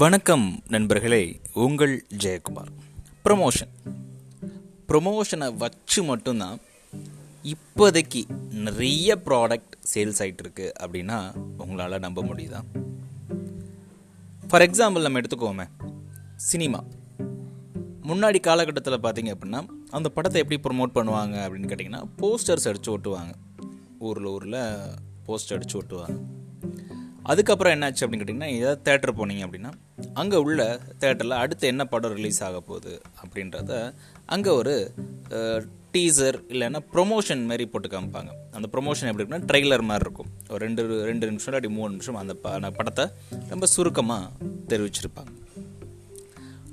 வணக்கம் நண்பர்களே உங்கள் ஜெயக்குமார். ப்ரொமோஷன் ப்ரொமோஷனை வச்சு மட்டும்தான் இப்போதைக்கு நிறைய ப்ராடக்ட் சேல்ஸ் ஆகிட்டுருக்கு அப்படின்னா உங்களால் நம்ப முடியுதா? ஃபார் எக்ஸாம்பிள் நம்ம எடுத்துக்கோமே சினிமா முன்னாடி காலகட்டத்தில் பார்த்தீங்க அப்படின்னா அந்த படத்தை எப்படி ப்ரொமோட் பண்ணுவாங்க அப்படின்னு கேட்டிங்கன்னா போஸ்டர்ஸ் அடித்து ஓட்டுவாங்க ஊரில் ஊரில் போஸ்டர் அடித்து ஓட்டுவாங்க அதுக்கப்புறம் என்னாச்சு அப்படின்னு கேட்டிங்கன்னா ஏதாவது தேட்டர் போனீங்க அப்படின்னா அங்கே உள்ள தேட்டரில் அடுத்து என்ன படம் ரிலீஸ் ஆக போகுது அப்படின்றத அங்கே ஒரு டீசர் இல்லைன்னா ப்ரொமோஷன் மாதிரி போட்டு காமிப்பாங்க. அந்த ப்ரொமோஷன் எப்படி இருக்குன்னா ட்ரெய்லர் மாதிரி இருக்கும். ஒரு ரெண்டு ரெண்டு நிமிஷம் இல்லாட்டி மூணு நிமிஷம் அந்த படத்தை ரொம்ப சுருக்கமாக தெரிவிச்சிருப்பாங்க.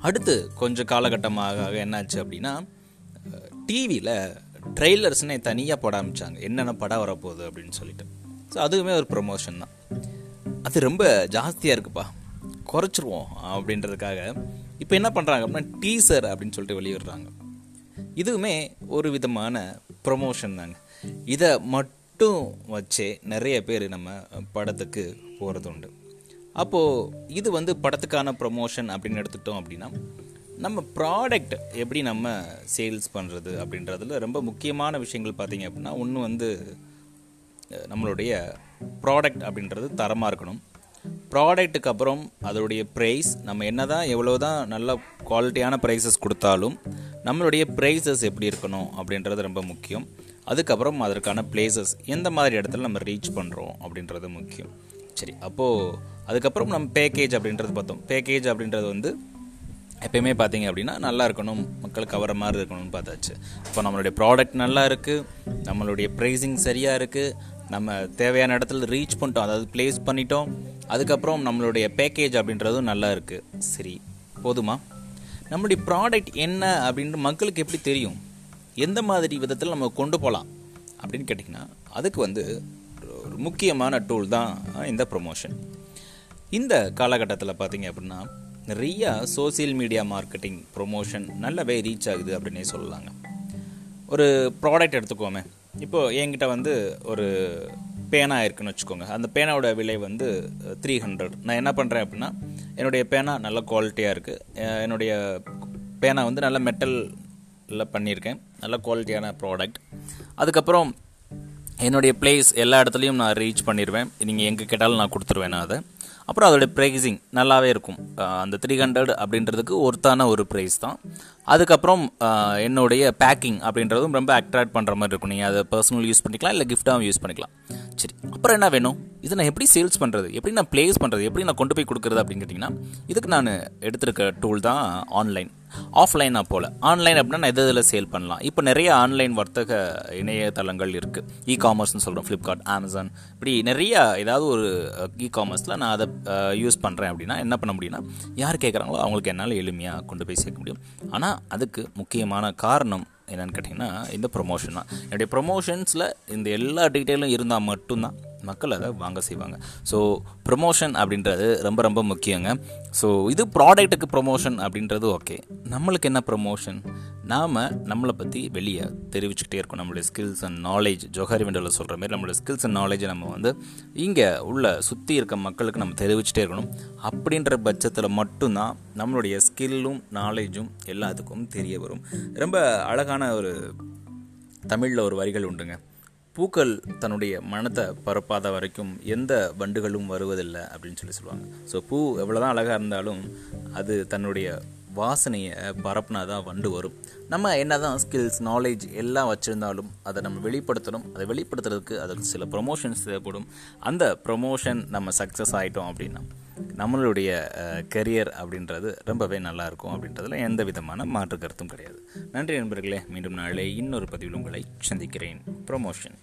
அடுத்து கொஞ்சம் காலகட்டமாக ஆக என்னாச்சு அப்படின்னா டிவியில் ட்ரெய்லர்ஸ்னே தனியாக போட ஆரம்பித்தாங்க என்னென்ன படம் வரப்போகுது அப்படின்னு சொல்லிட்டு. ஸோ அதுவுமே ஒரு ப்ரொமோஷன் தான். அது ரொம்ப ஜாஸ்தியாக இருக்குப்பா. குறைச்சிருவோம் அப்படின்றதுக்காக. இப்போ என்ன பண்ணுறாங்க அப்படின்னா டீசர் அப்படின்னு சொல்லிட்டு வெளியிடுறாங்க. இதுவுமே ஒரு விதமான ப்ரொமோஷன் தாங்க. இதை மட்டும் வச்சே நிறைய பேர் நம்ம படத்துக்கு போகிறது உண்டு அப்போது இது வந்து படத்துக்கான ப்ரொமோஷன் அப்படின்னு எடுத்துக்கிட்டோம் அப்படின்னா நம்ம ப்ராடக்ட் எப்படி நம்ம சேல்ஸ் பண்ணுறது அப்படின்றதுல ரொம்ப முக்கியமான விஷயங்கள் பார்த்தீங்க அப்படின்னா ஒன்று வந்து நம்மளுடைய ப்ராடக்ட் அப்படின்றது தரமாக இருக்கணும். ப்ராடக்ட்டுக்கு அப்புறம் அதோடைய ப்ரைஸ் நம்ம என்ன தான் எவ்வளோ தான் நல்ல குவாலிட்டியான ப்ரைஸஸ் கொடுத்தாலும் நம்மளுடைய ப்ரைஸஸ் எப்படி இருக்கணும் அப்படின்றது ரொம்ப முக்கியம். அதுக்கப்புறம் அதற்கான பிளேசஸ் எந்த மாதிரி இடத்துல நம்ம ரீச் பண்ணுறோம் அப்படின்றது முக்கியம். சரி அப்போது அதுக்கப்புறம் நம்ம பேக்கேஜ் அப்படின்றது பார்த்தோம். பேக்கேஜ் அப்படின்றது வந்து எப்பயுமே பார்த்தீங்க அப்படின்னா நல்லா இருக்கணும் மக்கள் கவர மாதிரி இருக்கணும்னு பார்த்தாச்சு. இப்போ நம்மளுடைய ப்ராடக்ட் நல்லா இருக்குது நம்மளுடைய ப்ரைஸிங் சரியாக இருக்குது நம்ம தேவையான இடத்துல ரீச் பண்ணிட்டோம். அதாவது ப்ளேஸ் பண்ணிட்டோம். அதுக்கப்புறம் நம்மளுடைய பேக்கேஜ் அப்படின்றதும் நல்லா இருக்குது சரி போதுமா? நம்மளுடைய ப்ராடக்ட் என்ன அப்படின்ட்டு மக்களுக்கு எப்படி தெரியும்? எந்த மாதிரி விதத்தில் நம்ம கொண்டு போகலாம் அப்படின்னு கேட்டிங்கன்னா அதுக்கு வந்து ஒரு முக்கியமான டூல் தான் இந்த ப்ரொமோஷன் இந்த காலகட்டத்தில் பார்த்தீங்க அப்படின்னா நிறையா சோசியல் மீடியா மார்க்கெட்டிங் ப்ரொமோஷன் நல்லாவே ரீச் ஆகுது அப்படின்னே சொல்லலாங்க. ஒரு ப்ராடக்ட் எடுத்துக்கோமே. இப்போது என்கிட்ட வந்து ஒரு பேனா இருக்குன்னு வச்சுக்கோங்க. அந்த பேனாவோட விலை வந்து த்ரீ ஹண்ட்ரட் நான் என்ன பண்ணுறேன் அப்படின்னா என்னுடைய பேனா நல்ல குவாலிட்டியாக இருக்குது என்னுடைய பேனா வந்து நல்ல மெட்டலில் பண்ணியிருக்கேன். நல்ல குவாலிட்டியான ப்ராடக்ட் அதுக்கப்புறம் என்னுடைய பிளேஸ் எல்லா இடத்துலையும் நான் ரீச் பண்ணிடுவேன் நீங்கள் எங்கே கேட்டாலும் நான் கொடுத்துருவேன் நான் அதை. அப்புறம் அதோடைய ப்ரைஸிங் நல்லாவே இருக்கும். அந்த த்ரீ ஹண்ட்ரட் அப்படின்றதுக்கு ஒருத்தான ஒரு ப்ரைஸ் தான். அதுக்கப்புறம் என்னுடைய பேக்கிங் அப்படின்றதும் ரொம்ப அட்ராக்ட் பண்ணுற மாதிரி இருக்கும். நீங்கள் அதை பர்சனல் யூஸ் பண்ணிக்கலாம் இல்லை கிஃப்டாகவும் யூஸ் பண்ணிக்கலாம். சரி அப்புறம் என்ன வேணும்? இதை நான் எப்படி சேல்ஸ் பண்ணுறது எப்படி நான் ப்ளேஸ் பண்ணுறது எப்படி நான் கொண்டு போய் கொடுக்குறது அப்படின்னு கேட்டிங்கன்னா இதுக்கு நான் எடுத்திருக்க டூல் தான் ஆன்லைன் ஆஃப்லைனாக போல். ஆன்லைன் அப்படின்னா நான் எது இதில் சேல் பண்ணலாம்? இப்போ நிறைய ஆன்லைன் வர்த்தக இணையதளங்கள் இருக்குது இ காமர்ஸ்னு சொல்கிறோம் ஃப்ளிப்கார்ட் அமேசான் இப்படி நிறைய ஏதாவது ஒரு இ காமர்ஸில் நான் அதை யூஸ் பண்ணுறேன் அப்படின்னா என்ன பண்ண முடியும்னா யார் கேட்குறாங்களோ அவங்களுக்கு என்னால் எளிமையாக கொண்டு போய் சேர்க்க முடியும். ஆனால் அதுக்கு முக்கியமான காரணம் என்னென்னு கேட்டிங்கன்னா இந்த ப்ரொமோஷன் தான். என்னுடைய ப்ரொமோஷன்ஸில் இந்த எல்லா டீட்டெயிலும் இருந்தால் மட்டும்தான் மக்கள் அதை வாங்க செய்வாங்க. ஸோ ப்ரொமோஷன் அப்படின்றது ரொம்ப ரொம்ப முக்கியங்க. ஸோ இது ப்ராடக்ட்டுக்கு ப்ரொமோஷன் அப்படின்றது ஓகே நம்மளுக்கு என்ன ப்ரொமோஷன் நாம் நம்மளை பற்றி வெளியே தெரிவிச்சுக்கிட்டே இருக்கோம். நம்மளுடைய ஸ்கில்ஸ் அண்ட் நாலேஜ் ஜொஹாரி விண்டோவில் சொல்கிற மாதிரி நம்மளுடைய ஸ்கில்ஸ் அண்ட் நாலேஜை நம்ம வந்து இங்கே உள்ள சுற்றி இருக்க மக்களுக்கு நம்ம தெரிவிச்சுட்டே இருக்கணும். அப்படின்ற பட்சத்தில் மட்டும்தான் நம்மளுடைய ஸ்கில்லும் நாலேஜும் எல்லாத்துக்கும் தெரிய வரும். ரொம்ப அழகான ஒரு தமிழில் ஒரு வரிகள் உண்டுங்க. பூக்கள் தன்னுடைய மனத்தை பரப்பாத வரைக்கும் எந்த வண்டுகளும் வருவதில்லை அப்படின்னு சொல்லி சொல்லுவாங்க. ஸோ பூ எவ்வளோதான் அழகாக இருந்தாலும் அது தன்னுடைய வாசனையை பரப்புனா தான் வண்டு வரும். நம்ம என்ன தான் ஸ்கில்ஸ் நாலேஜ் எல்லாம் வச்சுருந்தாலும் அதை நம்ம வெளிப்படுத்தணும். அதை வெளிப்படுத்துறதுக்கு அதுக்கு சில ப்ரொமோஷன்ஸ் தேவைப்படும். அந்த ப்ரொமோஷன் நம்ம சக்ஸஸ் ஆகிட்டோம் அப்படின்னா நம்மளுடைய கரியர் அப்படின்றது ரொம்பவே நல்லாயிருக்கும் அப்படின்றதுல எந்த விதமான மாற்று கருத்தும் கிடையாது. நன்றி நண்பர்களே மீண்டும் நாளை இன்னொரு பதிவில் உங்களை சந்திக்கிறேன். ப்ரொமோஷன்